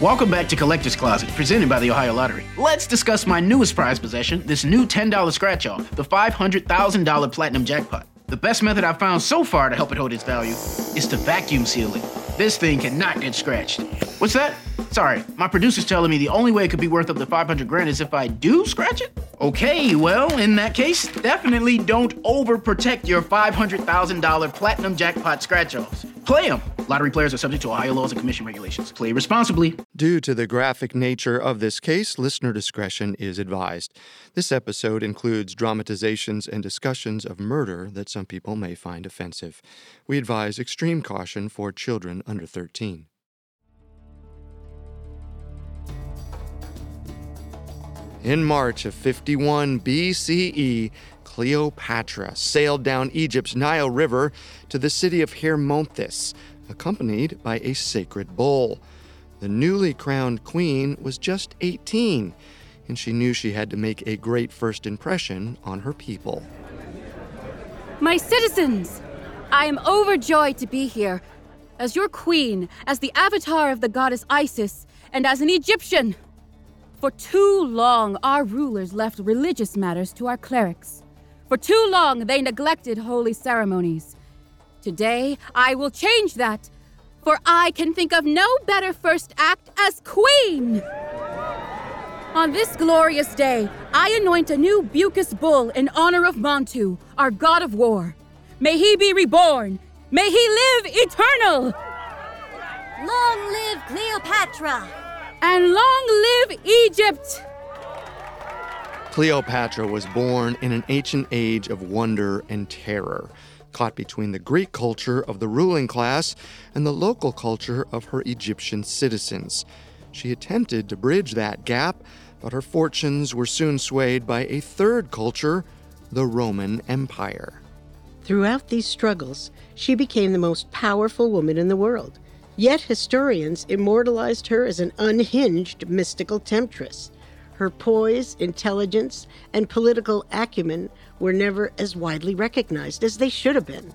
Welcome back to Collector's Closet, presented by the Ohio Lottery. Let's discuss my newest prize possession, this new $10 scratch off, the $500,000 Platinum Jackpot. The best method I've found so far to help it hold its value is to vacuum seal it. This thing cannot get scratched. What's that? Sorry, my producer's telling me the only way it could be worth up to 500 grand is if I do scratch it? Okay, well, in that case, definitely don't overprotect your $500,000 platinum jackpot scratch offs. Play them. Lottery players are subject to Ohio laws and commission regulations. Play responsibly. Due to the graphic nature of this case, listener discretion is advised. This episode includes dramatizations and discussions of murder that some people may find offensive. We advise extreme caution for children under 13. In March of 51 BCE, Cleopatra sailed down Egypt's Nile River to the city of Hermonthis, accompanied by a sacred bull. The newly crowned queen was just 18, and she knew she had to make a great first impression on her people. My citizens, I am overjoyed to be here as your queen, as the avatar of the goddess Isis, and as an Egyptian. For too long, our rulers left religious matters to our clerics. For too long, they neglected holy ceremonies. Today, I will change that, for I can think of no better first act as queen. On this glorious day, I anoint a new Buchis bull in honor of Montu, our god of war. May he be reborn. May he live eternal. Long live Cleopatra! And long live Egypt! Cleopatra was born in an ancient age of wonder and terror, caught between the Greek culture of the ruling class and the local culture of her Egyptian citizens. She attempted to bridge that gap, but her fortunes were soon swayed by a third culture, the Roman Empire. Throughout these struggles, she became the most powerful woman in the world. Yet historians immortalized her as an unhinged mystical temptress. Her poise, intelligence, and political acumen were never as widely recognized as they should have been.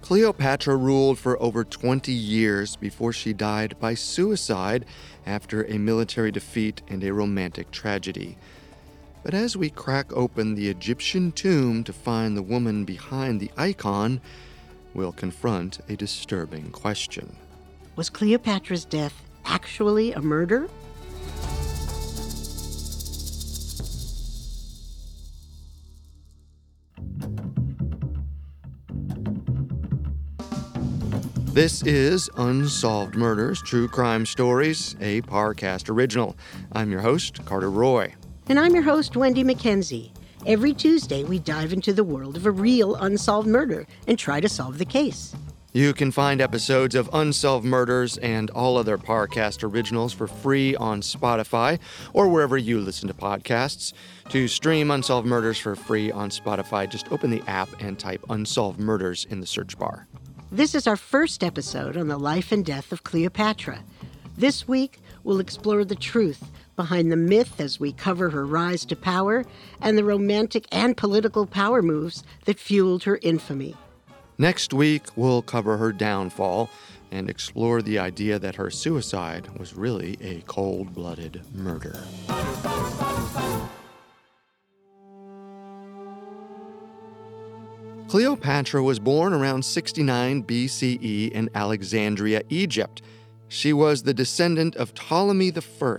Cleopatra ruled for over 20 years before she died by suicide after a military defeat and a romantic tragedy. But as we crack open the Egyptian tomb to find the woman behind the icon, we'll confront a disturbing question. Was Cleopatra's death actually a murder? This is Unsolved Murders True Crime Stories, a Parcast original. I'm your host, Carter Roy. And I'm your host, Wendy McKenzie. Every Tuesday, we dive into the world of a real unsolved murder and try to solve the case. You can find episodes of Unsolved Murders and all other Parcast originals for free on Spotify or wherever you listen to podcasts. To stream Unsolved Murders for free on Spotify, just open the app and type Unsolved Murders in the search bar. This is our first episode on the life and death of Cleopatra. This week, we'll explore the truth behind the myth as we cover her rise to power and the romantic and political power moves that fueled her infamy. Next week, we'll cover her downfall and explore the idea that her suicide was really a cold blooded murder. Cleopatra was born around 69 BCE in Alexandria, Egypt. She was the descendant of Ptolemy I,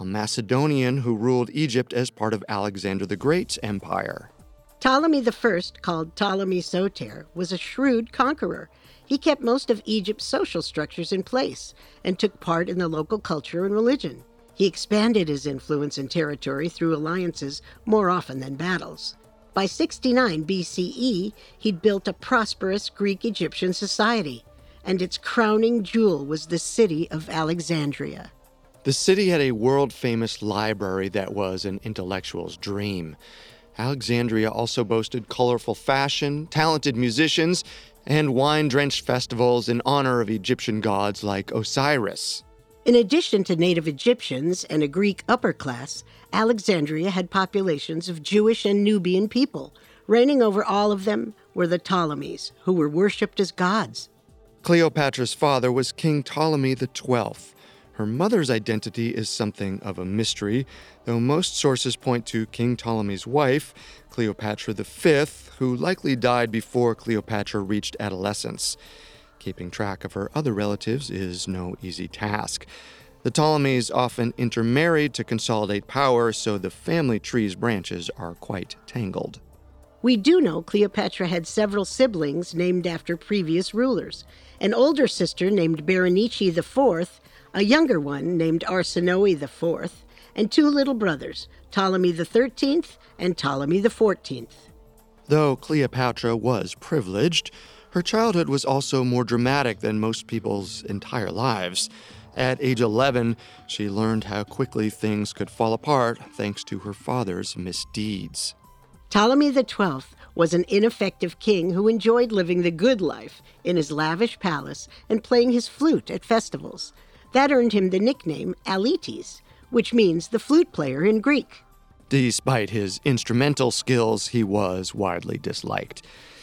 a Macedonian who ruled Egypt as part of Alexander the Great's empire. Ptolemy I, called Ptolemy Soter, was a shrewd conqueror. He kept most of Egypt's social structures in place and took part in the local culture and religion. He expanded his influence and territory through alliances more often than battles. By 69 BCE, he'd built a prosperous Greek Egyptian society, and its crowning jewel was the city of Alexandria. The city had a world famous library that was an intellectual's dream. Alexandria also boasted colorful fashion, talented musicians, and wine drenched festivals in honor of Egyptian gods like Osiris. In addition to native Egyptians and a Greek upper class, Alexandria had populations of Jewish and Nubian people. Reigning over all of them were the Ptolemies, who were worshipped as gods. Cleopatra's father was King Ptolemy XII. Her mother's identity is something of a mystery, though most sources point to King Ptolemy's wife, Cleopatra V, who likely died before Cleopatra reached adolescence. Keeping track of her other relatives is no easy task. The Ptolemies often intermarried to consolidate power, so the family tree's branches are quite tangled. We do know Cleopatra had several siblings named after previous rulers an older sister named Berenice IV, a younger one named Arsinoe IV, and two little brothers, Ptolemy XIII and Ptolemy XIV. Though Cleopatra was privileged, her childhood was also more dramatic than most people's entire lives. At age 11, she learned how quickly things could fall apart thanks to her father's misdeeds. Ptolemy XII was an ineffective king who enjoyed living the good life in his lavish palace and playing his flute at festivals. That earned him the nickname Auletes, which means the flute player in Greek. Despite his instrumental skills, he was widely disliked.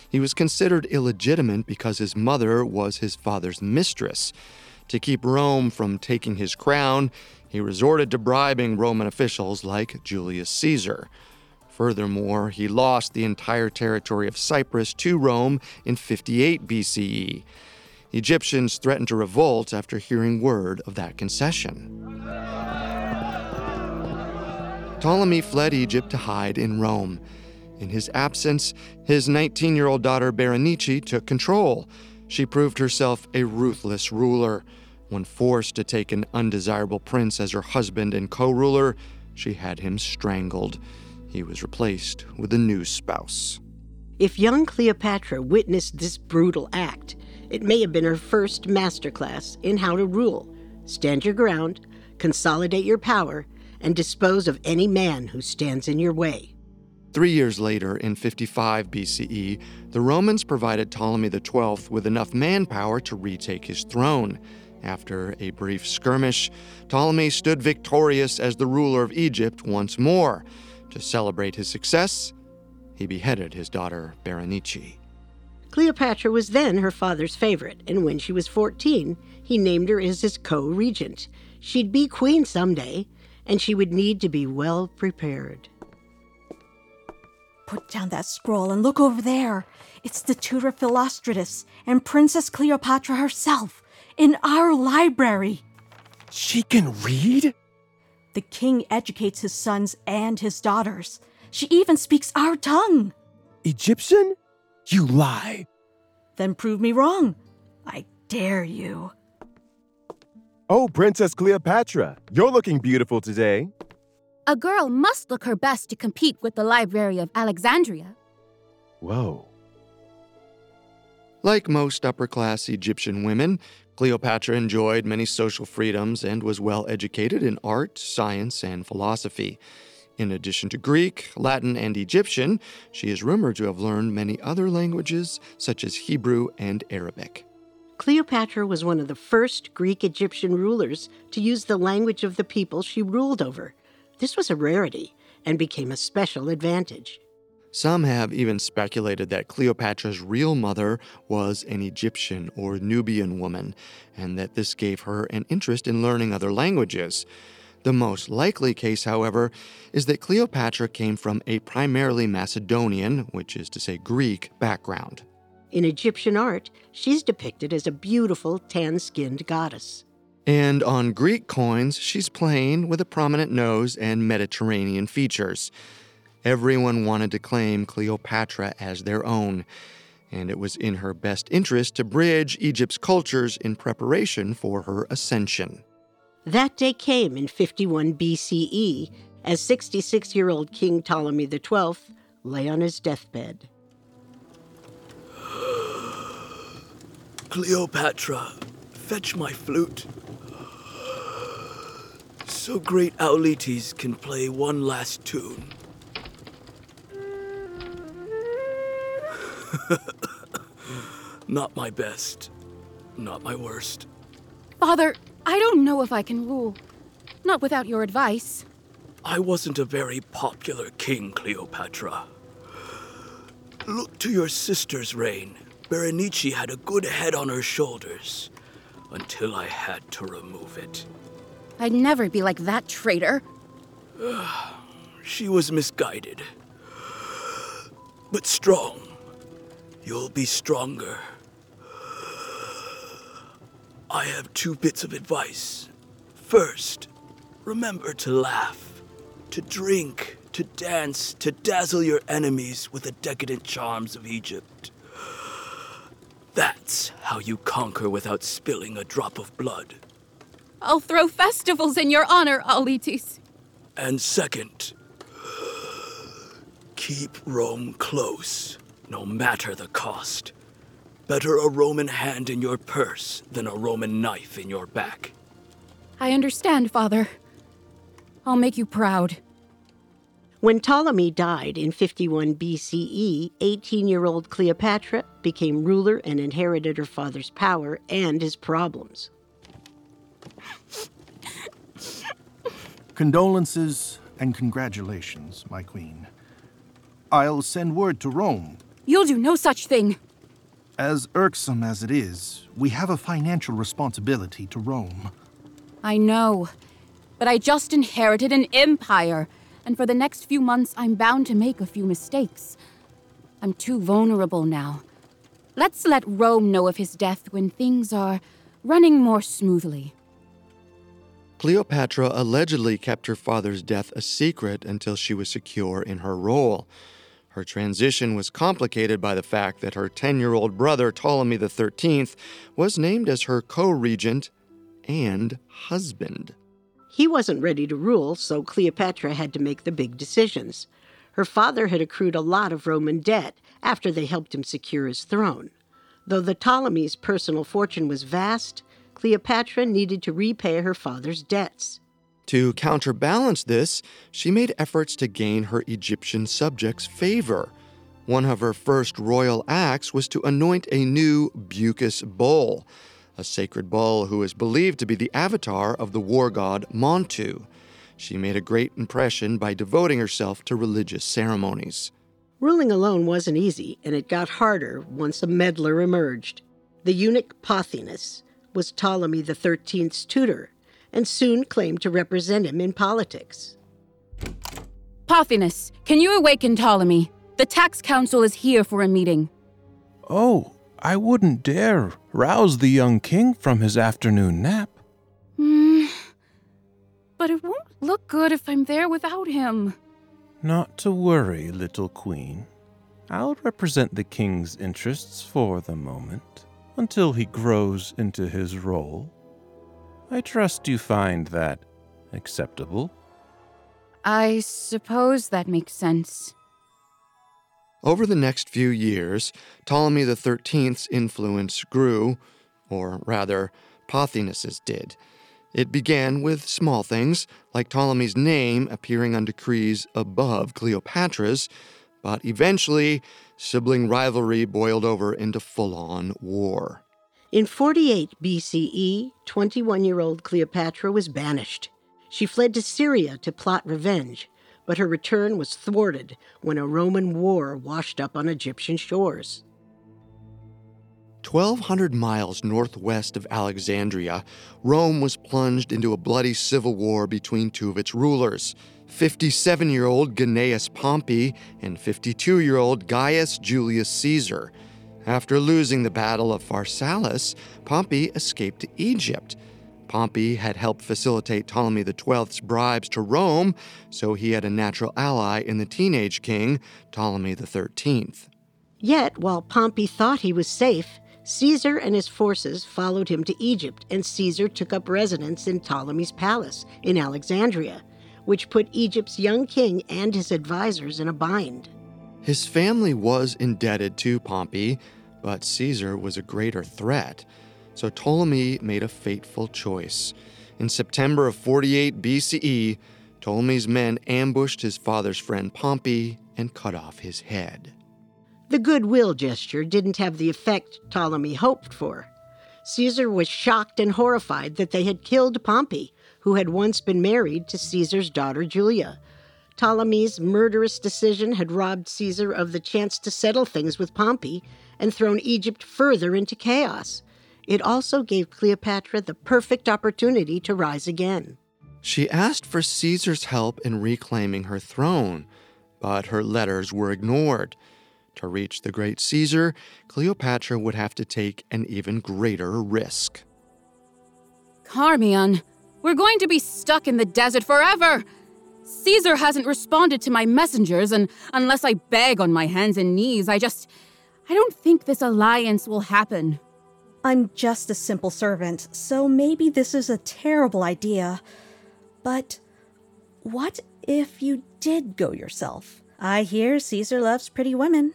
He was considered illegitimate because his mother was his father's mistress. To keep Rome from taking his crown, he resorted to bribing Roman officials like Julius Caesar. Furthermore, he lost the entire territory of Cyprus to Rome in 58 BCE. Egyptians threatened to revolt after hearing word of that concession. Ptolemy fled Egypt to hide in Rome. In his absence, his 19 year old daughter Berenice took control. She proved herself a ruthless ruler. When forced to take an undesirable prince as her husband and co ruler, she had him strangled. He was replaced with a new spouse. If young Cleopatra witnessed this brutal act, it may have been her first masterclass in how to rule. Stand your ground, consolidate your power, and dispose of any man who stands in your way. Three years later, in 55 BCE, the Romans provided Ptolemy XII with enough manpower to retake his throne. After a brief skirmish, Ptolemy stood victorious as the ruler of Egypt once more. To celebrate his success, he beheaded his daughter Berenice. Cleopatra was then her father's favorite, and when she was 14, he named her as his co regent. She'd be queen someday, and she would need to be well prepared. Put down that scroll and look over there. It's the tutor Philostratus and Princess Cleopatra herself in our library. She can read? The king educates his sons and his daughters. She even speaks our tongue. Egyptian? You lie. Then prove me wrong. I dare you. Oh, Princess Cleopatra, you're looking beautiful today. A girl must look her best to compete with the Library of Alexandria. Whoa. Like most upper class Egyptian women, Cleopatra enjoyed many social freedoms and was well educated in art, science, and philosophy. In addition to Greek, Latin, and Egyptian, she is rumored to have learned many other languages, such as Hebrew and Arabic. Cleopatra was one of the first Greek Egyptian rulers to use the language of the people she ruled over. This was a rarity and became a special advantage. Some have even speculated that Cleopatra's real mother was an Egyptian or Nubian woman, and that this gave her an interest in learning other languages. The most likely case, however, is that Cleopatra came from a primarily Macedonian, which is to say Greek, background. In Egyptian art, she's depicted as a beautiful tan skinned goddess. And on Greek coins, she's plain with a prominent nose and Mediterranean features. Everyone wanted to claim Cleopatra as their own, and it was in her best interest to bridge Egypt's cultures in preparation for her ascension. That day came in 51 BCE as 66 year old King Ptolemy XII lay on his deathbed. Cleopatra, fetch my flute. So great Auletes can play one last tune. not my best, not my worst. Father, I don't know if I can rule. Not without your advice. I wasn't a very popular king, Cleopatra. Look to your sister's reign. Berenice had a good head on her shoulders until I had to remove it. I'd never be like that traitor. she was misguided. But strong. You'll be stronger. I have two bits of advice. First, remember to laugh, to drink, to dance, to dazzle your enemies with the decadent charms of Egypt. That's how you conquer without spilling a drop of blood. I'll throw festivals in your honor, Auletes. And second, keep Rome close no matter the cost. Better a Roman hand in your purse than a Roman knife in your back. I understand, Father. I'll make you proud. When Ptolemy died in 51 BCE, 18 year old Cleopatra became ruler and inherited her father's power and his problems. Condolences and congratulations, my queen. I'll send word to Rome You'll do no such thing. As irksome as it is, we have a financial responsibility to Rome. I know. But I just inherited an empire, and for the next few months, I'm bound to make a few mistakes. I'm too vulnerable now. Let's let Rome know of his death when things are running more smoothly. Cleopatra allegedly kept her father's death a secret until she was secure in her role. Her transition was complicated by the fact that her 10 year old brother, Ptolemy XIII, was named as her co regent and husband. He wasn't ready to rule, so Cleopatra had to make the big decisions. Her father had accrued a lot of Roman debt after they helped him secure his throne. Though the Ptolemies' personal fortune was vast, Cleopatra needed to repay her father's debts. To counterbalance this, she made efforts to gain her Egyptian subjects' favor. One of her first royal acts was to anoint a new Buchis bull, a sacred bull who is believed to be the avatar of the war god Montu. She made a great impression by devoting herself to religious ceremonies. Ruling alone wasn't easy, and it got harder once a meddler emerged. The eunuch Pothinus was Ptolemy XIII's tutor and soon claimed to represent him in politics. Pothinus, can you awaken Ptolemy? The tax council is here for a meeting. Oh, I wouldn't dare rouse the young king from his afternoon nap. Hmm. But it won't look good if I'm there without him. Not to worry, little queen. I'll represent the king's interests for the moment, until he grows into his role. I trust you find that acceptable. I suppose that makes sense. Over the next few years, Ptolemy XIII's influence grew, or rather, Pothinus's did. It began with small things, like Ptolemy's name appearing on decrees above Cleopatra's, but eventually, sibling rivalry boiled over into full on war. In 48 BCE, 21 year old Cleopatra was banished. She fled to Syria to plot revenge, but her return was thwarted when a Roman war washed up on Egyptian shores. 1,200 miles northwest of Alexandria, Rome was plunged into a bloody civil war between two of its rulers 57 year old Gnaeus Pompey and 52 year old Gaius Julius Caesar. After losing the Battle of Pharsalus, Pompey escaped to Egypt. Pompey had helped facilitate Ptolemy XII's bribes to Rome, so he had a natural ally in the teenage king, Ptolemy XIII. Yet, while Pompey thought he was safe, Caesar and his forces followed him to Egypt, and Caesar took up residence in Ptolemy's palace in Alexandria, which put Egypt's young king and his advisors in a bind. His family was indebted to Pompey, but Caesar was a greater threat, so Ptolemy made a fateful choice. In September of 48 BCE, Ptolemy's men ambushed his father's friend Pompey and cut off his head. The goodwill gesture didn't have the effect Ptolemy hoped for. Caesar was shocked and horrified that they had killed Pompey, who had once been married to Caesar's daughter Julia. Ptolemy's murderous decision had robbed Caesar of the chance to settle things with Pompey and thrown Egypt further into chaos. It also gave Cleopatra the perfect opportunity to rise again. She asked for Caesar's help in reclaiming her throne, but her letters were ignored. To reach the great Caesar, Cleopatra would have to take an even greater risk. Charmian, we're going to be stuck in the desert forever! Caesar hasn't responded to my messengers, and unless I beg on my hands and knees, I just. I don't think this alliance will happen. I'm just a simple servant, so maybe this is a terrible idea. But what if you did go yourself? I hear Caesar loves pretty women.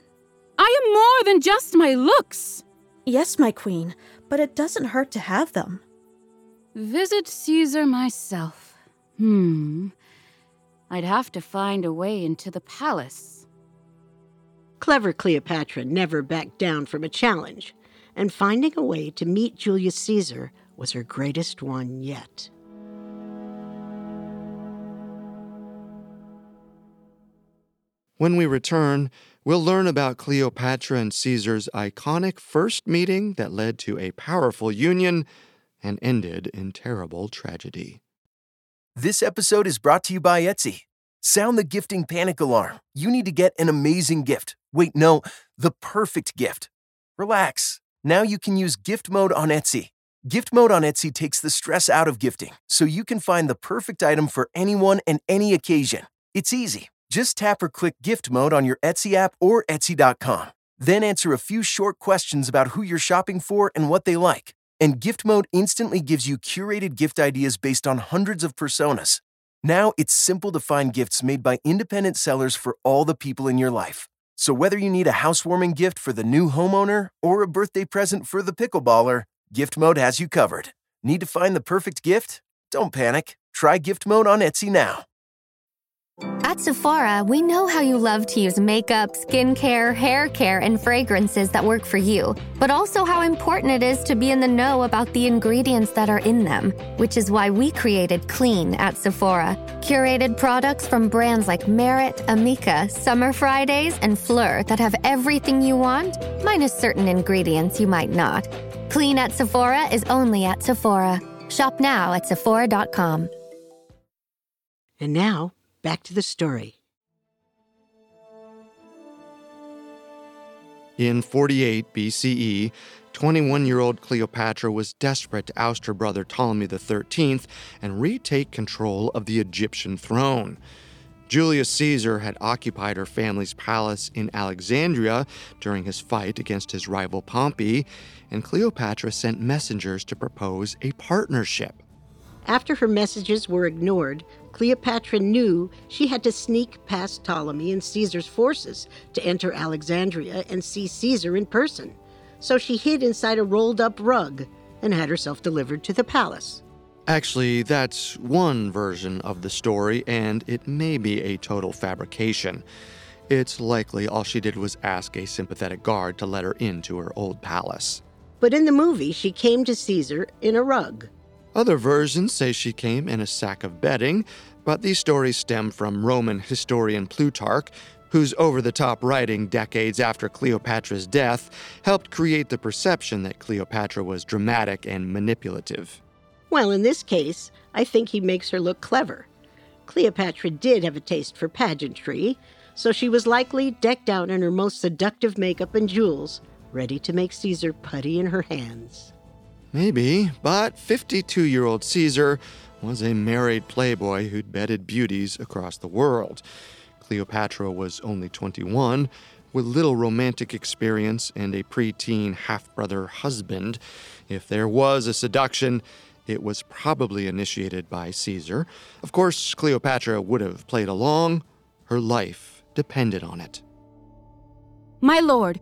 I am more than just my looks. Yes, my queen, but it doesn't hurt to have them. Visit Caesar myself. Hmm. I'd have to find a way into the palace. Clever Cleopatra never backed down from a challenge, and finding a way to meet Julius Caesar was her greatest one yet. When we return, we'll learn about Cleopatra and Caesar's iconic first meeting that led to a powerful union and ended in terrible tragedy. This episode is brought to you by Etsy. Sound the gifting panic alarm. You need to get an amazing gift. Wait, no, the perfect gift. Relax. Now you can use gift mode on Etsy. Gift mode on Etsy takes the stress out of gifting, so you can find the perfect item for anyone and any occasion. It's easy. Just tap or click gift mode on your Etsy app or Etsy.com. Then answer a few short questions about who you're shopping for and what they like. And gift mode instantly gives you curated gift ideas based on hundreds of personas. Now it's simple to find gifts made by independent sellers for all the people in your life. So whether you need a housewarming gift for the new homeowner or a birthday present for the pickleballer, gift mode has you covered. Need to find the perfect gift? Don't panic. Try gift mode on Etsy now. At Sephora, we know how you love to use makeup, skincare, hair care, and fragrances that work for you, but also how important it is to be in the know about the ingredients that are in them, which is why we created Clean at Sephora. Curated products from brands like Merit, Amika, Summer Fridays, and Fleur that have everything you want, minus certain ingredients you might not. Clean at Sephora is only at Sephora. Shop now at Sephora.com. And now, back to the story. In 48 BCE, 21 year old Cleopatra was desperate to oust her brother Ptolemy XIII and retake control of the Egyptian throne. Julius Caesar had occupied her family's palace in Alexandria during his fight against his rival Pompey, and Cleopatra sent messengers to propose a partnership. After her messages were ignored, Cleopatra knew she had to sneak past Ptolemy and Caesar's forces to enter Alexandria and see Caesar in person. So she hid inside a rolled up rug and had herself delivered to the palace. Actually, that's one version of the story, and it may be a total fabrication. It's likely all she did was ask a sympathetic guard to let her into her old palace. But in the movie, she came to Caesar in a rug. Other versions say she came in a sack of bedding, but these stories stem from Roman historian Plutarch, whose over the top writing decades after Cleopatra's death helped create the perception that Cleopatra was dramatic and manipulative. Well, in this case, I think he makes her look clever. Cleopatra did have a taste for pageantry, so she was likely decked out in her most seductive makeup and jewels, ready to make Caesar putty in her hands. Maybe, but 52 year old Caesar was a married playboy who'd bedded beauties across the world. Cleopatra was only 21, with little romantic experience and a preteen half brother husband. If there was a seduction, it was probably initiated by Caesar. Of course, Cleopatra would have played along. Her life depended on it. My lord,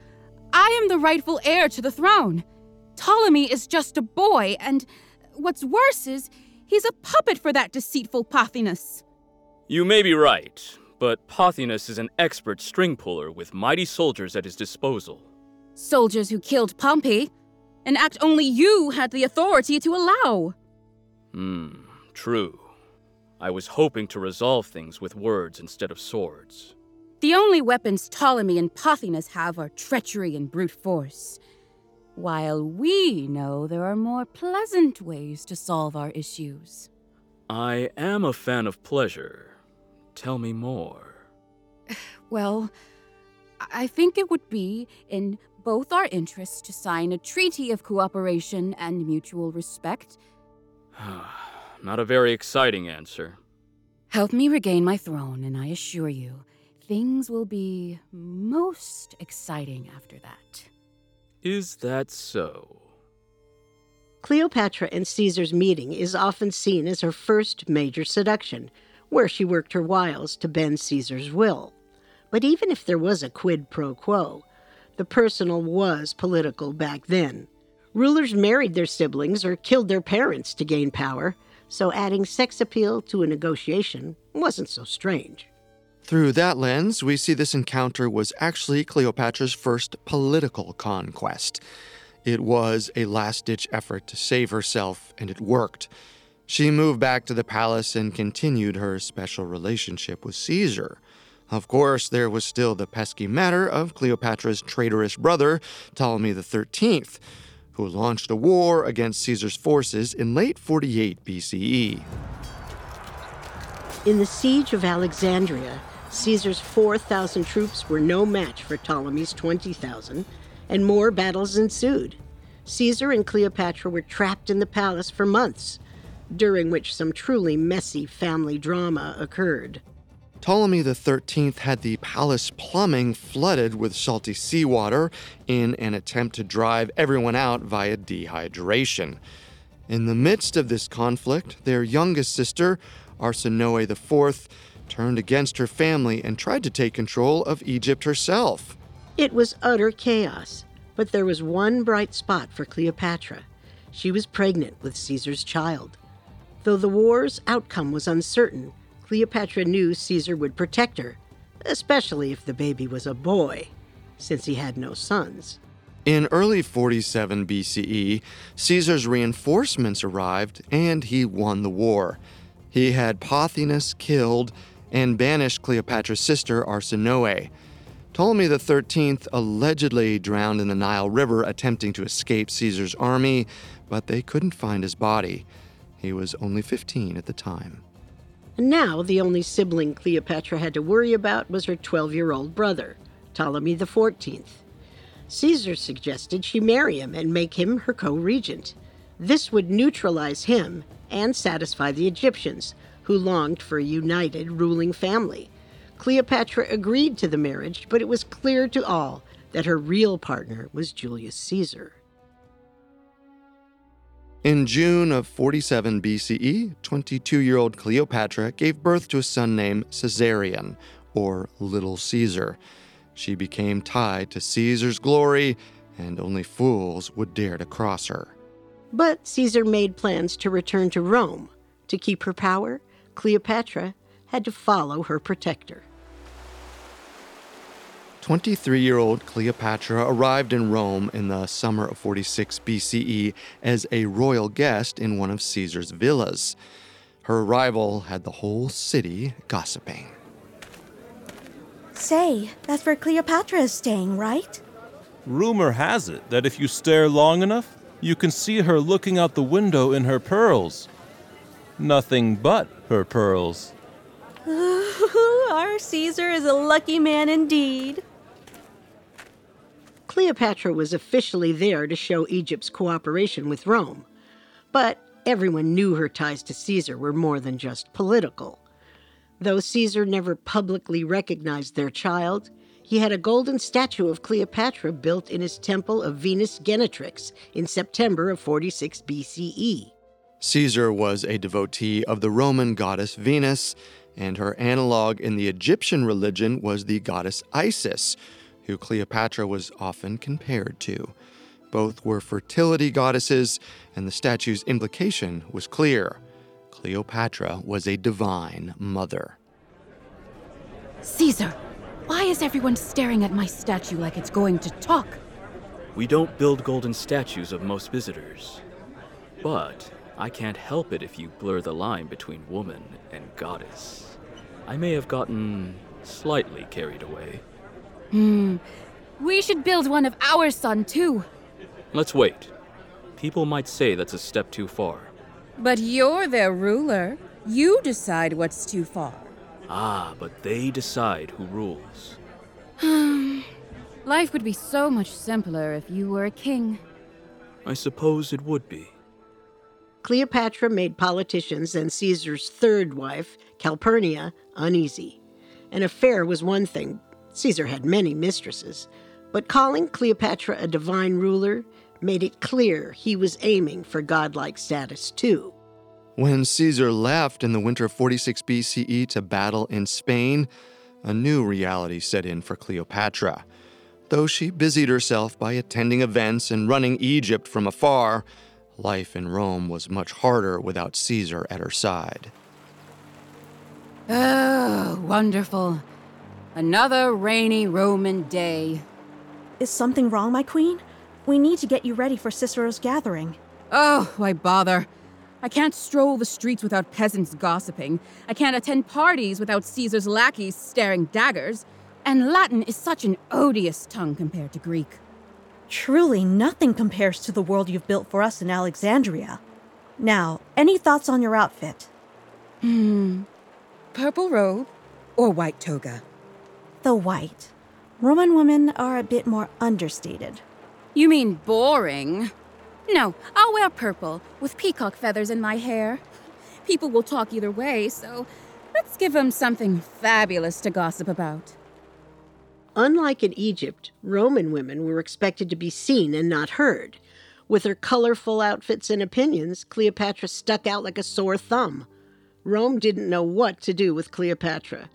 I am the rightful heir to the throne. Ptolemy is just a boy, and what's worse is he's a puppet for that deceitful Pothinus. You may be right, but Pothinus is an expert string puller with mighty soldiers at his disposal. Soldiers who killed Pompey, an act only you had the authority to allow. Hmm, true. I was hoping to resolve things with words instead of swords. The only weapons Ptolemy and Pothinus have are treachery and brute force. While we know there are more pleasant ways to solve our issues. I am a fan of pleasure. Tell me more. Well, I think it would be in both our interests to sign a treaty of cooperation and mutual respect. Not a very exciting answer. Help me regain my throne, and I assure you, things will be most exciting after that. Is that so? Cleopatra and Caesar's meeting is often seen as her first major seduction, where she worked her wiles to bend Caesar's will. But even if there was a quid pro quo, the personal was political back then. Rulers married their siblings or killed their parents to gain power, so adding sex appeal to a negotiation wasn't so strange. Through that lens, we see this encounter was actually Cleopatra's first political conquest. It was a last ditch effort to save herself, and it worked. She moved back to the palace and continued her special relationship with Caesar. Of course, there was still the pesky matter of Cleopatra's traitorous brother, Ptolemy XIII, who launched a war against Caesar's forces in late 48 BCE. In the siege of Alexandria, Caesar's 4,000 troops were no match for Ptolemy's 20,000, and more battles ensued. Caesar and Cleopatra were trapped in the palace for months, during which some truly messy family drama occurred. Ptolemy XIII had the palace plumbing flooded with salty seawater in an attempt to drive everyone out via dehydration. In the midst of this conflict, their youngest sister, Arsinoe IV, turned against her family and tried to take control of Egypt herself. It was utter chaos, but there was one bright spot for Cleopatra. She was pregnant with Caesar's child. Though the war's outcome was uncertain, Cleopatra knew Caesar would protect her, especially if the baby was a boy, since he had no sons. In early 47 BCE, Caesar's reinforcements arrived and he won the war. He had Pothinus killed and banished Cleopatra's sister Arsinoe. Ptolemy XIII allegedly drowned in the Nile River attempting to escape Caesar's army, but they couldn't find his body. He was only 15 at the time. And now the only sibling Cleopatra had to worry about was her 12 year old brother, Ptolemy XIV. Caesar suggested she marry him and make him her co regent. This would neutralize him and satisfy the Egyptians, who longed for a united ruling family. Cleopatra agreed to the marriage, but it was clear to all that her real partner was Julius Caesar. In June of 47 BCE, 22 year old Cleopatra gave birth to a son named Caesarion, or Little Caesar. She became tied to Caesar's glory, and only fools would dare to cross her. But Caesar made plans to return to Rome. To keep her power, Cleopatra had to follow her protector. 23 year old Cleopatra arrived in Rome in the summer of 46 BCE as a royal guest in one of Caesar's villas. Her arrival had the whole city gossiping. Say, that's where Cleopatra is staying, right? Rumor has it that if you stare long enough, you can see her looking out the window in her pearls. Nothing but her pearls. Our Caesar is a lucky man indeed. Cleopatra was officially there to show Egypt's cooperation with Rome. But everyone knew her ties to Caesar were more than just political. Though Caesar never publicly recognized their child, he had a golden statue of Cleopatra built in his temple of Venus Genetrix in September of 46 BCE. Caesar was a devotee of the Roman goddess Venus, and her analog in the Egyptian religion was the goddess Isis, who Cleopatra was often compared to. Both were fertility goddesses, and the statue's implication was clear. Cleopatra was a divine mother. Caesar, why is everyone staring at my statue like it's going to talk? We don't build golden statues of most visitors. But I can't help it if you blur the line between woman and goddess. I may have gotten slightly carried away. Hmm. We should build one of our son, too. Let's wait. People might say that's a step too far. But you're their ruler. You decide what's too far. Ah, but they decide who rules. Life would be so much simpler if you were a king. I suppose it would be. Cleopatra made politicians and Caesar's third wife, Calpurnia, uneasy. An affair was one thing. Caesar had many mistresses. But calling Cleopatra a divine ruler made it clear he was aiming for godlike status too. When Caesar left in the winter of 46 BCE to battle in Spain, a new reality set in for Cleopatra. Though she busied herself by attending events and running Egypt from afar, life in Rome was much harder without Caesar at her side. Oh, wonderful. Another rainy Roman day. Is something wrong, my queen? We need to get you ready for Cicero's gathering. Oh, why bother? I can't stroll the streets without peasants gossiping. I can't attend parties without Caesar's lackeys staring daggers. And Latin is such an odious tongue compared to Greek. Truly, nothing compares to the world you've built for us in Alexandria. Now, any thoughts on your outfit? Hmm. Purple robe or white toga? The white. Roman women are a bit more understated. You mean boring? No, I'll wear purple with peacock feathers in my hair. People will talk either way, so let's give them something fabulous to gossip about. Unlike in Egypt, Roman women were expected to be seen and not heard. With her colorful outfits and opinions, Cleopatra stuck out like a sore thumb. Rome didn't know what to do with Cleopatra.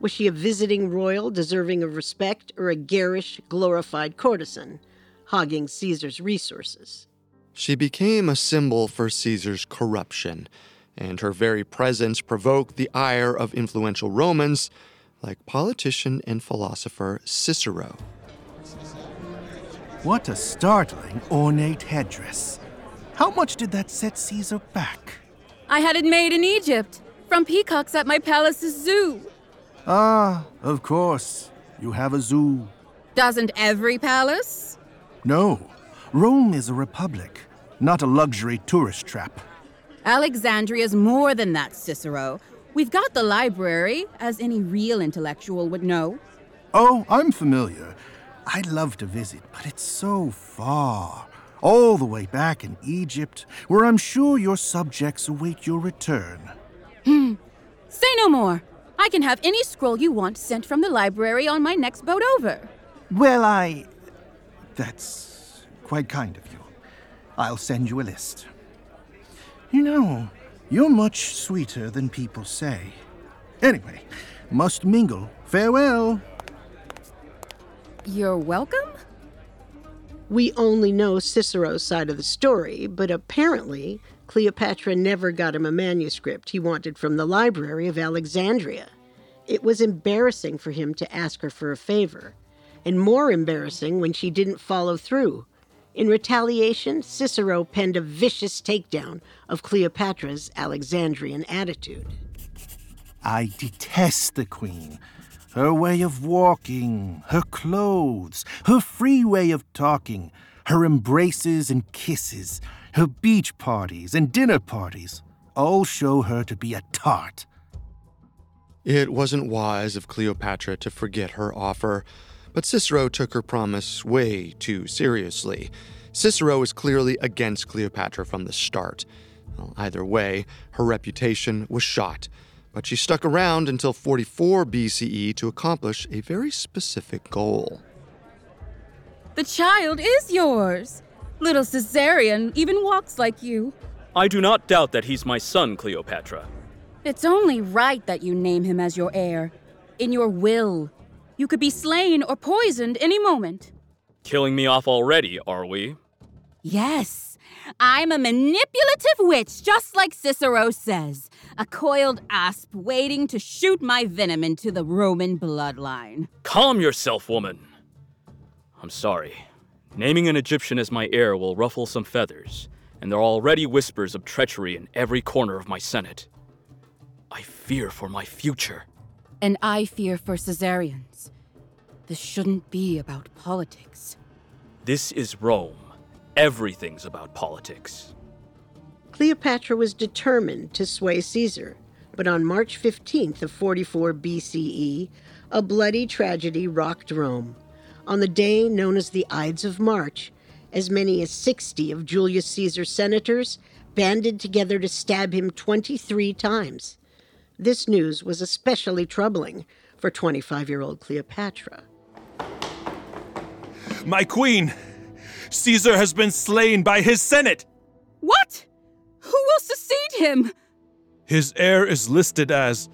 Was she a visiting royal deserving of respect or a garish, glorified courtesan, hogging Caesar's resources? She became a symbol for Caesar's corruption, and her very presence provoked the ire of influential Romans like politician and philosopher Cicero. What a startling, ornate headdress. How much did that set Caesar back? I had it made in Egypt, from peacocks at my palace's zoo. Ah, of course. You have a zoo. Doesn't every palace? No. Rome is a republic, not a luxury tourist trap. Alexandria's more than that, Cicero. We've got the library, as any real intellectual would know. Oh, I'm familiar. I'd love to visit, but it's so far. All the way back in Egypt, where I'm sure your subjects await your return. Hmm. Say no more. I can have any scroll you want sent from the library on my next boat over. Well, I. That's quite kind of you. I'll send you a list. You know, you're much sweeter than people say. Anyway, must mingle. Farewell. You're welcome? We only know Cicero's side of the story, but apparently Cleopatra never got him a manuscript he wanted from the library of Alexandria. It was embarrassing for him to ask her for a favor, and more embarrassing when she didn't follow through. In retaliation, Cicero penned a vicious takedown of Cleopatra's Alexandrian attitude. I detest the queen. Her way of walking, her clothes, her free way of talking, her embraces and kisses, her beach parties and dinner parties all show her to be a tart. It wasn't wise of Cleopatra to forget her offer, But Cicero took her promise way too seriously. Cicero was clearly against Cleopatra from the start. Well, either way, her reputation was shot, but she stuck around until 44 BCE to accomplish a very specific goal. The child is yours. Little Caesarion even walks like you. I do not doubt that he's my son, Cleopatra. It's only right that you name him as your heir. In your will. You could be slain or poisoned any moment. Killing me off already, are we? Yes. I'm a manipulative witch, just like Cicero says. A coiled asp waiting to shoot my venom into the Roman bloodline. Calm yourself, woman. I'm sorry. Naming an Egyptian as my heir will ruffle some feathers, and there are already whispers of treachery in every corner of my Senate. I fear for my future. And I fear for Caesarions. This shouldn't be about politics. This is Rome. Everything's about politics. Cleopatra was determined to sway Caesar, but on March 15th of 44 BCE, a bloody tragedy rocked Rome. On the day known as the Ides of March, as many as 60 of Julius Caesar's senators banded together to stab him 23 times. This news was especially troubling for 25 year old Cleopatra. My queen! Caesar has been slain by his Senate! What? Who will succeed him? His heir is listed as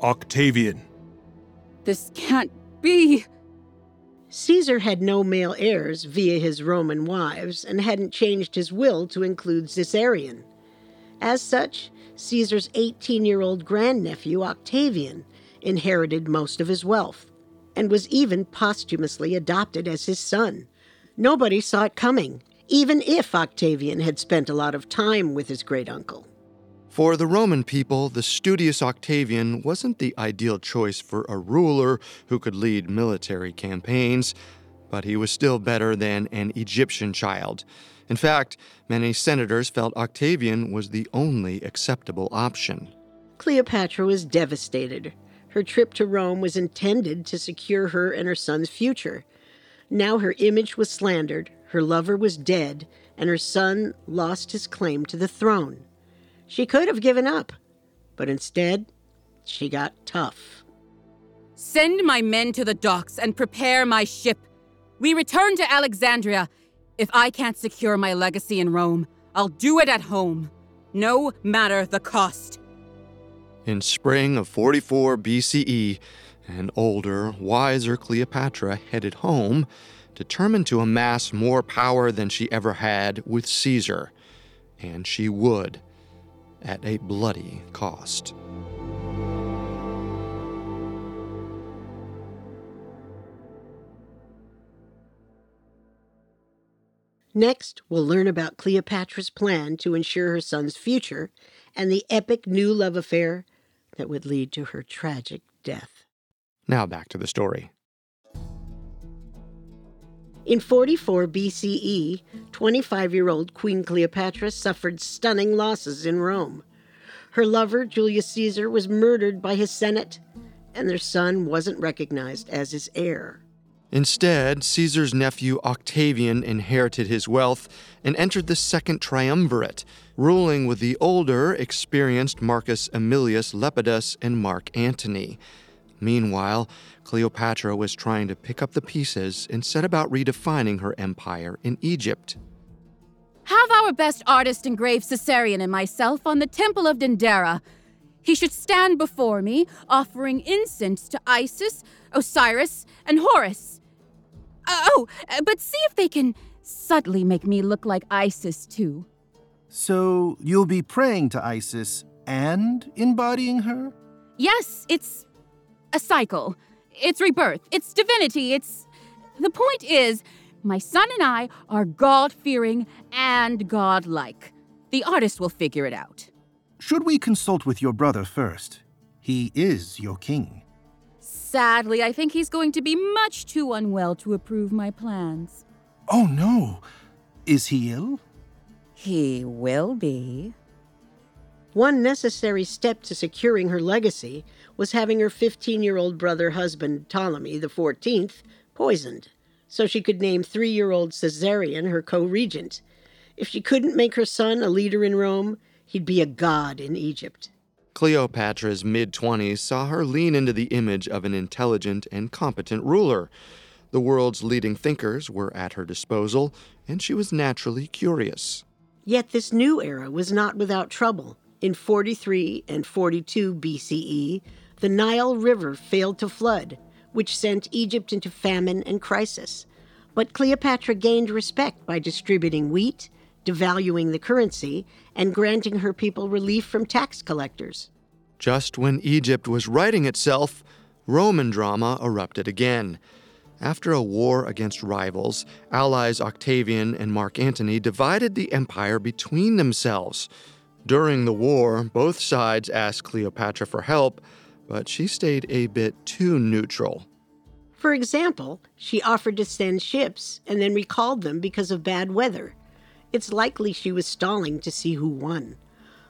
Octavian. This can't be. Caesar had no male heirs via his Roman wives and hadn't changed his will to include Caesarion. As such, Caesar's 18 year old grandnephew, Octavian, inherited most of his wealth and was even posthumously adopted as his son. Nobody saw it coming, even if Octavian had spent a lot of time with his great uncle. For the Roman people, the studious Octavian wasn't the ideal choice for a ruler who could lead military campaigns, but he was still better than an Egyptian child. In fact, many senators felt Octavian was the only acceptable option. Cleopatra was devastated. Her trip to Rome was intended to secure her and her son's future. Now her image was slandered, her lover was dead, and her son lost his claim to the throne. She could have given up, but instead, she got tough. Send my men to the docks and prepare my ship. We return to Alexandria. If I can't secure my legacy in Rome, I'll do it at home, no matter the cost. In spring of 44 BCE, an older, wiser Cleopatra headed home, determined to amass more power than she ever had with Caesar. And she would, at a bloody cost. Next, we'll learn about Cleopatra's plan to ensure her son's future and the epic new love affair that would lead to her tragic death. Now back to the story. In 44 BCE, 25 year old Queen Cleopatra suffered stunning losses in Rome. Her lover, Julius Caesar, was murdered by his Senate, and their son wasn't recognized as his heir. Instead, Caesar's nephew Octavian inherited his wealth and entered the Second Triumvirate, ruling with the older, experienced Marcus Aemilius Lepidus and Mark Antony. Meanwhile, Cleopatra was trying to pick up the pieces and set about redefining her empire in Egypt. Have our best artist engrave Caesarion and myself on the Temple of Dendera. He should stand before me, offering incense to Isis, Osiris, and Horus. Oh, uh, but see if they can subtly make me look like Isis, too. So you'll be praying to Isis and embodying her? Yes, it's a cycle. It's rebirth. It's divinity. It's. The point is, my son and I are God fearing and God like. The artist will figure it out. Should we consult with your brother first? He is your king. Sadly, I think he's going to be much too unwell to approve my plans. Oh no! Is he ill? He will be. One necessary step to securing her legacy was having her 15 year old brother husband, Ptolemy the 14th, poisoned, so she could name three year old Caesarion her co regent. If she couldn't make her son a leader in Rome, he'd be a god in Egypt. Cleopatra's mid 20s saw her lean into the image of an intelligent and competent ruler. The world's leading thinkers were at her disposal, and she was naturally curious. Yet this new era was not without trouble. In 43 and 42 BCE, the Nile River failed to flood, which sent Egypt into famine and crisis. But Cleopatra gained respect by distributing wheat, devaluing the currency, and granting her people relief from tax collectors. Just when Egypt was righting itself, Roman drama erupted again. After a war against rivals, allies Octavian and Mark Antony divided the empire between themselves. During the war, both sides asked Cleopatra for help, but she stayed a bit too neutral. For example, she offered to send ships and then recalled them because of bad weather. It's likely she was stalling to see who won.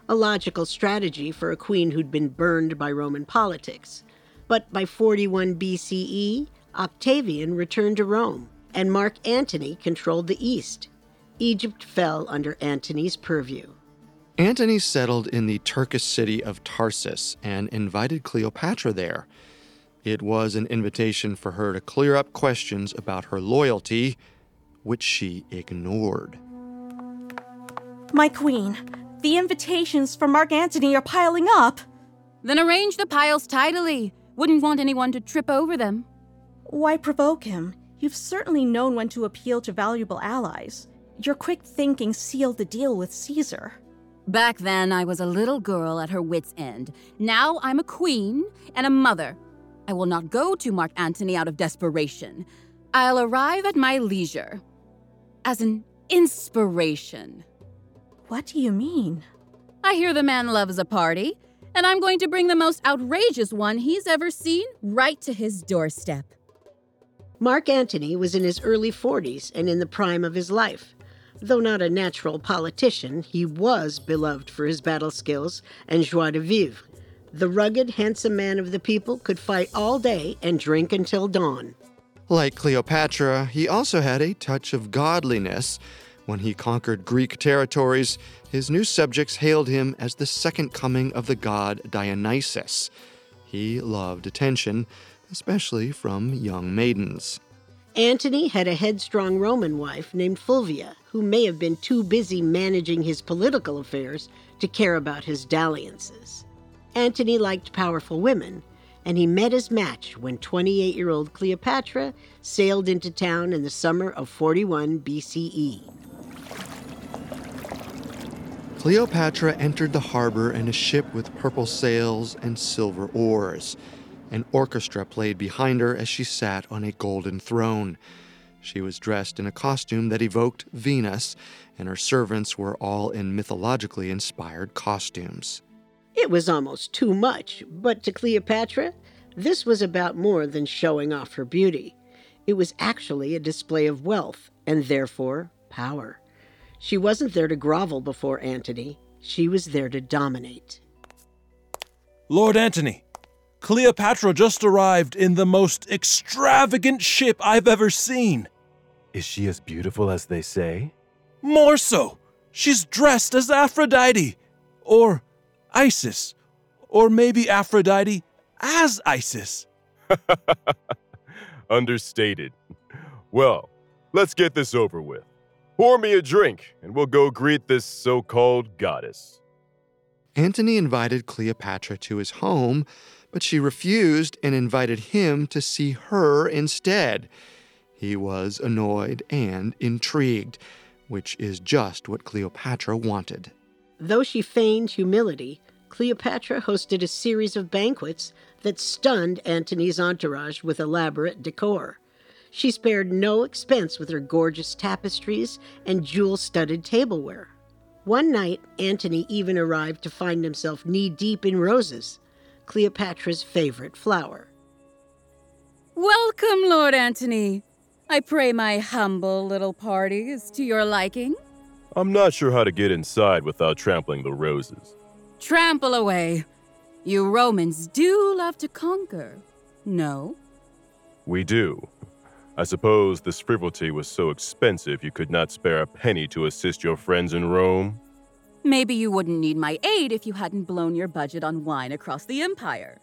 A logical strategy for a queen who'd been burned by Roman politics. But by 41 BCE, Octavian returned to Rome, and Mark Antony controlled the East. Egypt fell under Antony's purview. Antony settled in the Turkish city of Tarsus and invited Cleopatra there. It was an invitation for her to clear up questions about her loyalty, which she ignored. My queen, the invitations for Mark Antony are piling up. Then arrange the piles tidily. Wouldn't want anyone to trip over them. Why provoke him? You've certainly known when to appeal to valuable allies. Your quick thinking sealed the deal with Caesar. Back then, I was a little girl at her wits' end. Now I'm a queen and a mother. I will not go to Mark Antony out of desperation. I'll arrive at my leisure. As an inspiration. What do you mean? I hear the man loves a party, and I'm going to bring the most outrageous one he's ever seen right to his doorstep. Mark Antony was in his early 40s and in the prime of his life. Though not a natural politician, he was beloved for his battle skills and joie de vivre. The rugged, handsome man of the people could fight all day and drink until dawn. Like Cleopatra, he also had a touch of godliness. When he conquered Greek territories, his new subjects hailed him as the second coming of the god Dionysus. He loved attention, especially from young maidens. Antony had a headstrong Roman wife named Fulvia, who may have been too busy managing his political affairs to care about his dalliances. Antony liked powerful women, and he met his match when 28 year old Cleopatra sailed into town in the summer of 41 BCE. Cleopatra entered the harbor in a ship with purple sails and silver oars. An orchestra played behind her as she sat on a golden throne. She was dressed in a costume that evoked Venus, and her servants were all in mythologically inspired costumes. It was almost too much, but to Cleopatra, this was about more than showing off her beauty. It was actually a display of wealth and therefore power. She wasn't there to grovel before Antony, she was there to dominate. Lord Antony, Cleopatra just arrived in the most extravagant ship I've ever seen. Is she as beautiful as they say? More so. She's dressed as Aphrodite. Or Isis. Or maybe Aphrodite as Isis. Understated. Well, let's get this over with. Pour me a drink, and we'll go greet this so called goddess. Antony invited Cleopatra to his home, but she refused and invited him to see her instead. He was annoyed and intrigued, which is just what Cleopatra wanted. Though she feigned humility, Cleopatra hosted a series of banquets that stunned Antony's entourage with elaborate decor. She spared no expense with her gorgeous tapestries and jewel studded tableware. One night, Antony even arrived to find himself knee deep in roses, Cleopatra's favorite flower. Welcome, Lord Antony. I pray my humble little party is to your liking. I'm not sure how to get inside without trampling the roses. Trample away. You Romans do love to conquer. No? We do. I suppose this frivolity was so expensive you could not spare a penny to assist your friends in Rome? Maybe you wouldn't need my aid if you hadn't blown your budget on wine across the empire.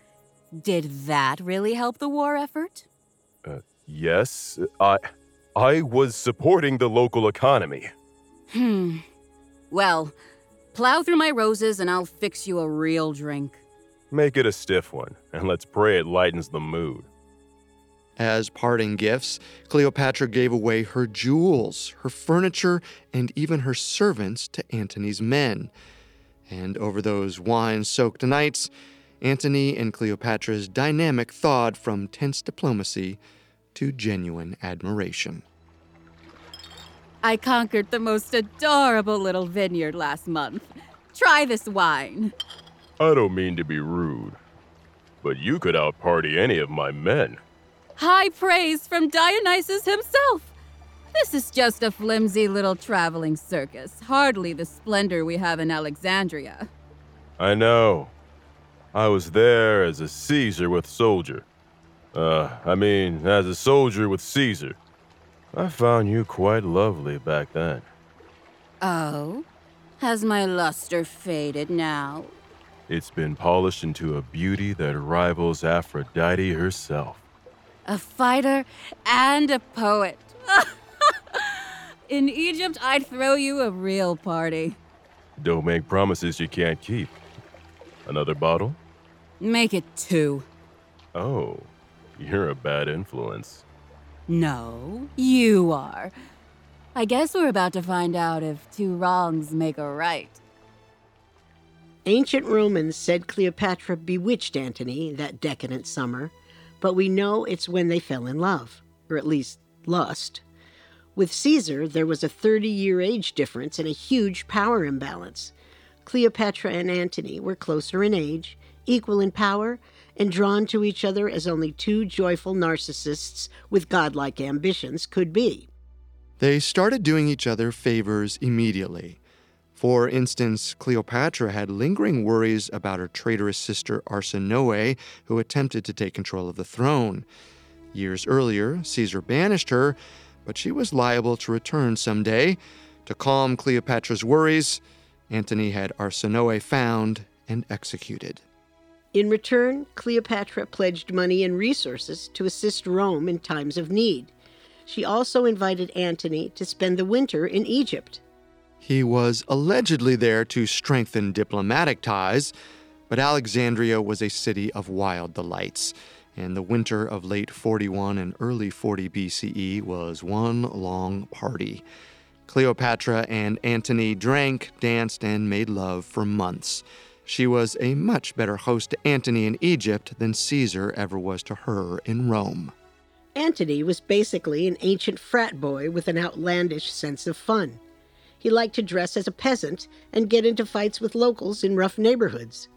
Did that really help the war effort? Uh, yes, I. I was supporting the local economy. Hmm. Well, plow through my roses and I'll fix you a real drink. Make it a stiff one, and let's pray it lightens the mood. As parting gifts, Cleopatra gave away her jewels, her furniture, and even her servants to Antony's men. And over those wine soaked nights, Antony and Cleopatra's dynamic thawed from tense diplomacy to genuine admiration. I conquered the most adorable little vineyard last month. Try this wine. I don't mean to be rude, but you could outparty any of my men. High praise from Dionysus himself. This is just a flimsy little traveling circus, hardly the splendor we have in Alexandria. I know. I was there as a Caesar with soldier. Uh, I mean, as a soldier with Caesar. I found you quite lovely back then. Oh? Has my luster faded now? It's been polished into a beauty that rivals Aphrodite herself. A fighter and a poet. In Egypt, I'd throw you a real party. Don't make promises you can't keep. Another bottle? Make it two. Oh, you're a bad influence. No, you are. I guess we're about to find out if two wrongs make a right. Ancient Romans said Cleopatra bewitched Antony that decadent summer, but we know it's when they fell in love, or at least lust. With Caesar, there was a 30 year age difference and a huge power imbalance. Cleopatra and Antony were closer in age, equal in power, and drawn to each other as only two joyful narcissists with godlike ambitions could be. They started doing each other favors immediately. For instance, Cleopatra had lingering worries about her traitorous sister Arsinoe, who attempted to take control of the throne. Years earlier, Caesar banished her, but she was liable to return someday. To calm Cleopatra's worries, Antony had Arsinoe found and executed. In return, Cleopatra pledged money and resources to assist Rome in times of need. She also invited Antony to spend the winter in Egypt. He was allegedly there to strengthen diplomatic ties, but Alexandria was a city of wild delights, and the winter of late 41 and early 40 BCE was one long party. Cleopatra and Antony drank, danced, and made love for months. She was a much better host to Antony in Egypt than Caesar ever was to her in Rome. Antony was basically an ancient frat boy with an outlandish sense of fun. He liked to dress as a peasant and get into fights with locals in rough neighborhoods.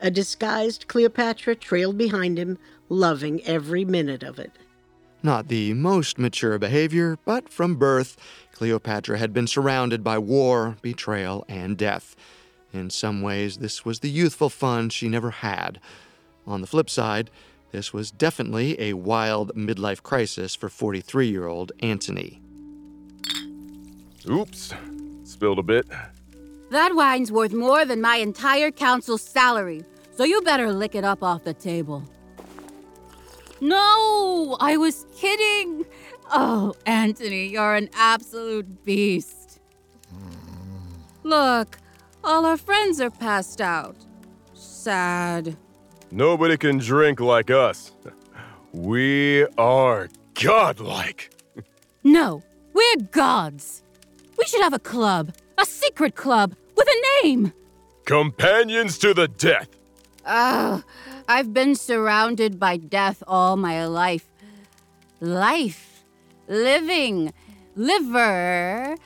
A disguised Cleopatra trailed behind him, loving every minute of it. Not the most mature behavior, but from birth, Cleopatra had been surrounded by war, betrayal, and death. In some ways, this was the youthful fun she never had. On the flip side, this was definitely a wild midlife crisis for 43 year old Antony. Oops, spilled a bit. That wine's worth more than my entire council's salary, so you better lick it up off the table. No, I was kidding. Oh, Antony, you're an absolute beast. Look, all our friends are passed out. Sad. Nobody can drink like us. We are godlike. No, we're gods. We should have a club, a secret club, with a name. Companions to the death. Ugh, I've been surrounded by death all my life. Life, living, liver.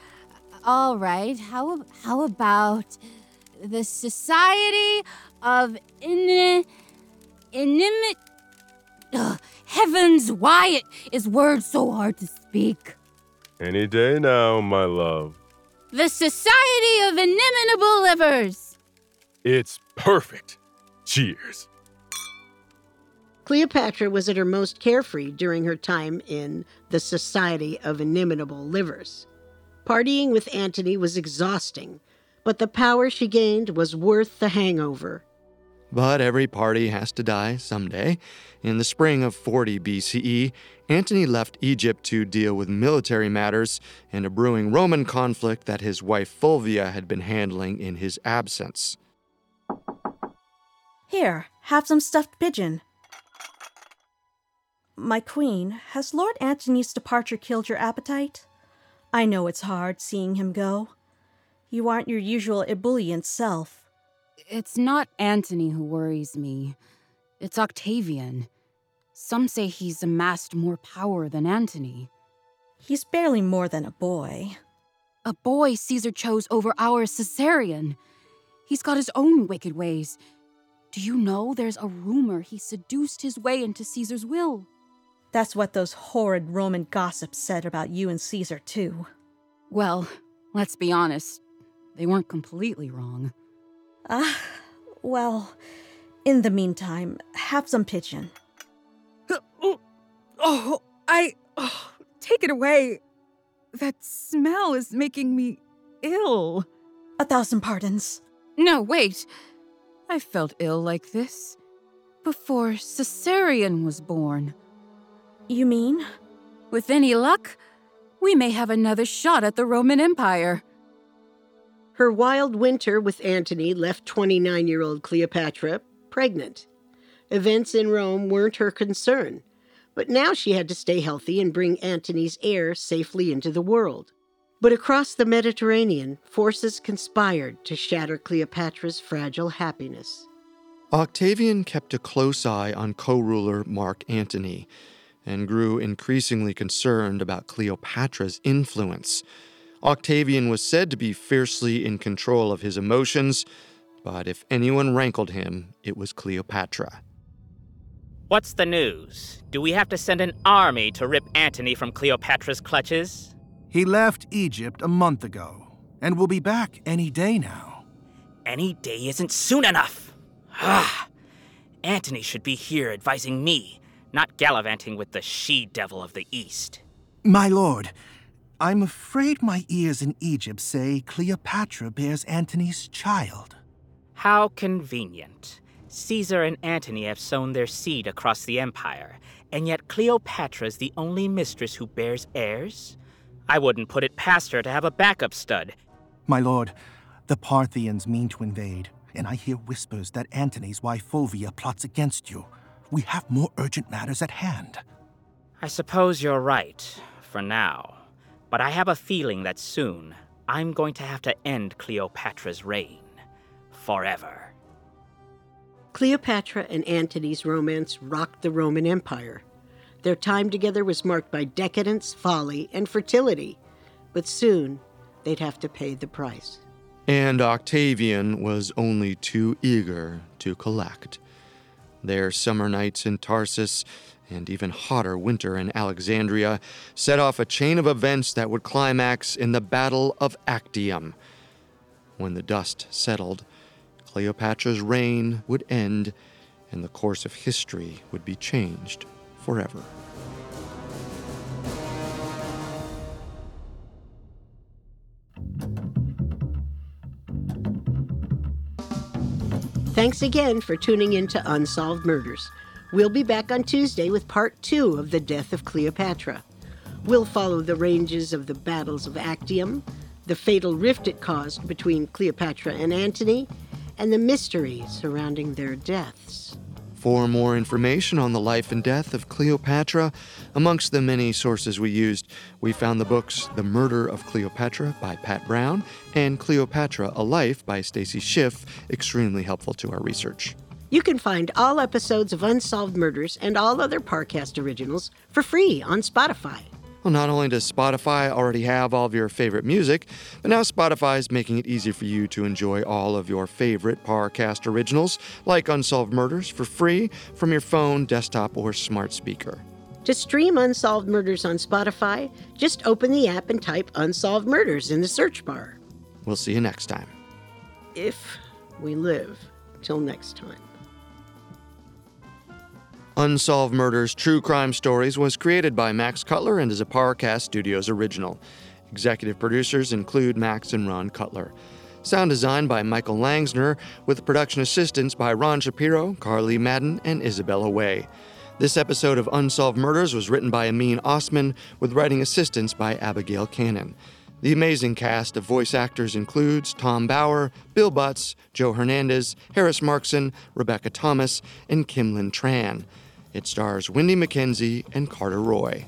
All right, how, how about the Society of In. Inimit. Ugh, heavens, why it is words so hard to speak? Any day now, my love. The Society of Inimitable Livers. It's perfect. Cheers. Cleopatra was at her most carefree during her time in the Society of Inimitable Livers. Partying with Antony was exhausting, but the power she gained was worth the hangover. But every party has to die someday. In the spring of 40 BCE, Antony left Egypt to deal with military matters and a brewing Roman conflict that his wife Fulvia had been handling in his absence. Here, have some stuffed pigeon. My queen, has Lord Antony's departure killed your appetite? I know it's hard seeing him go. You aren't your usual ebullient self. It's not Antony who worries me. It's Octavian. Some say he's amassed more power than Antony. He's barely more than a boy. A boy Caesar chose over our Caesarion. He's got his own wicked ways. Do you know there's a rumor he seduced his way into Caesar's will? That's what those horrid Roman gossips said about you and Caesar, too. Well, let's be honest. They weren't completely wrong. Ah, well, in the meantime, have some pigeon. Oh, I. Oh, take it away. That smell is making me ill. A thousand pardons. No, wait. I felt ill like this before Caesarion was born. You mean? With any luck, we may have another shot at the Roman Empire. Her wild winter with Antony left 29 year old Cleopatra pregnant. Events in Rome weren't her concern, but now she had to stay healthy and bring Antony's heir safely into the world. But across the Mediterranean, forces conspired to shatter Cleopatra's fragile happiness. Octavian kept a close eye on co ruler Mark Antony and grew increasingly concerned about Cleopatra's influence. Octavian was said to be fiercely in control of his emotions, but if anyone rankled him, it was Cleopatra. What's the news? Do we have to send an army to rip Antony from Cleopatra's clutches? He left Egypt a month ago and will be back any day now. Any day isn't soon enough. Ah! Antony should be here advising me, not gallivanting with the she devil of the East. My lord, I'm afraid my ears in Egypt say Cleopatra bears Antony's child. How convenient. Caesar and Antony have sown their seed across the empire, and yet Cleopatra's the only mistress who bears heirs? I wouldn't put it past her to have a backup stud. My lord, the Parthians mean to invade, and I hear whispers that Antony's wife Fulvia plots against you. We have more urgent matters at hand. I suppose you're right, for now. But I have a feeling that soon I'm going to have to end Cleopatra's reign. Forever. Cleopatra and Antony's romance rocked the Roman Empire. Their time together was marked by decadence, folly, and fertility, but soon they'd have to pay the price. And Octavian was only too eager to collect. Their summer nights in Tarsus and even hotter winter in Alexandria set off a chain of events that would climax in the Battle of Actium. When the dust settled, Cleopatra's reign would end and the course of history would be changed forever. Thanks again for tuning in to Unsolved Murders. We'll be back on Tuesday with part two of The Death of Cleopatra. We'll follow the ranges of the battles of Actium, the fatal rift it caused between Cleopatra and Antony, and the mystery surrounding their deaths. For more information on the life and death of Cleopatra, amongst the many sources we used, we found the books The Murder of Cleopatra by Pat Brown and Cleopatra A Life by Stacy Schiff extremely helpful to our research. You can find all episodes of Unsolved Murders and all other Parcast originals for free on Spotify. Well, not only does Spotify already have all of your favorite music, but now Spotify is making it easy for you to enjoy all of your favorite Parcast originals, like Unsolved Murders, for free from your phone, desktop, or smart speaker. To stream Unsolved Murders on Spotify, just open the app and type Unsolved Murders in the search bar. We'll see you next time. If we live till next time. Unsolved Murders True Crime Stories was created by Max Cutler and is a Parcast Studios original. Executive producers include Max and Ron Cutler. Sound design by Michael Langsner, with production assistance by Ron Shapiro, Carly Madden, and Isabella Way. This episode of Unsolved Murders was written by Amin Osman, with writing assistance by Abigail Cannon. The amazing cast of voice actors includes Tom Bauer, Bill Butts, Joe Hernandez, Harris Markson, Rebecca Thomas, and Kimlin Tran. It stars Wendy McKenzie and Carter Roy.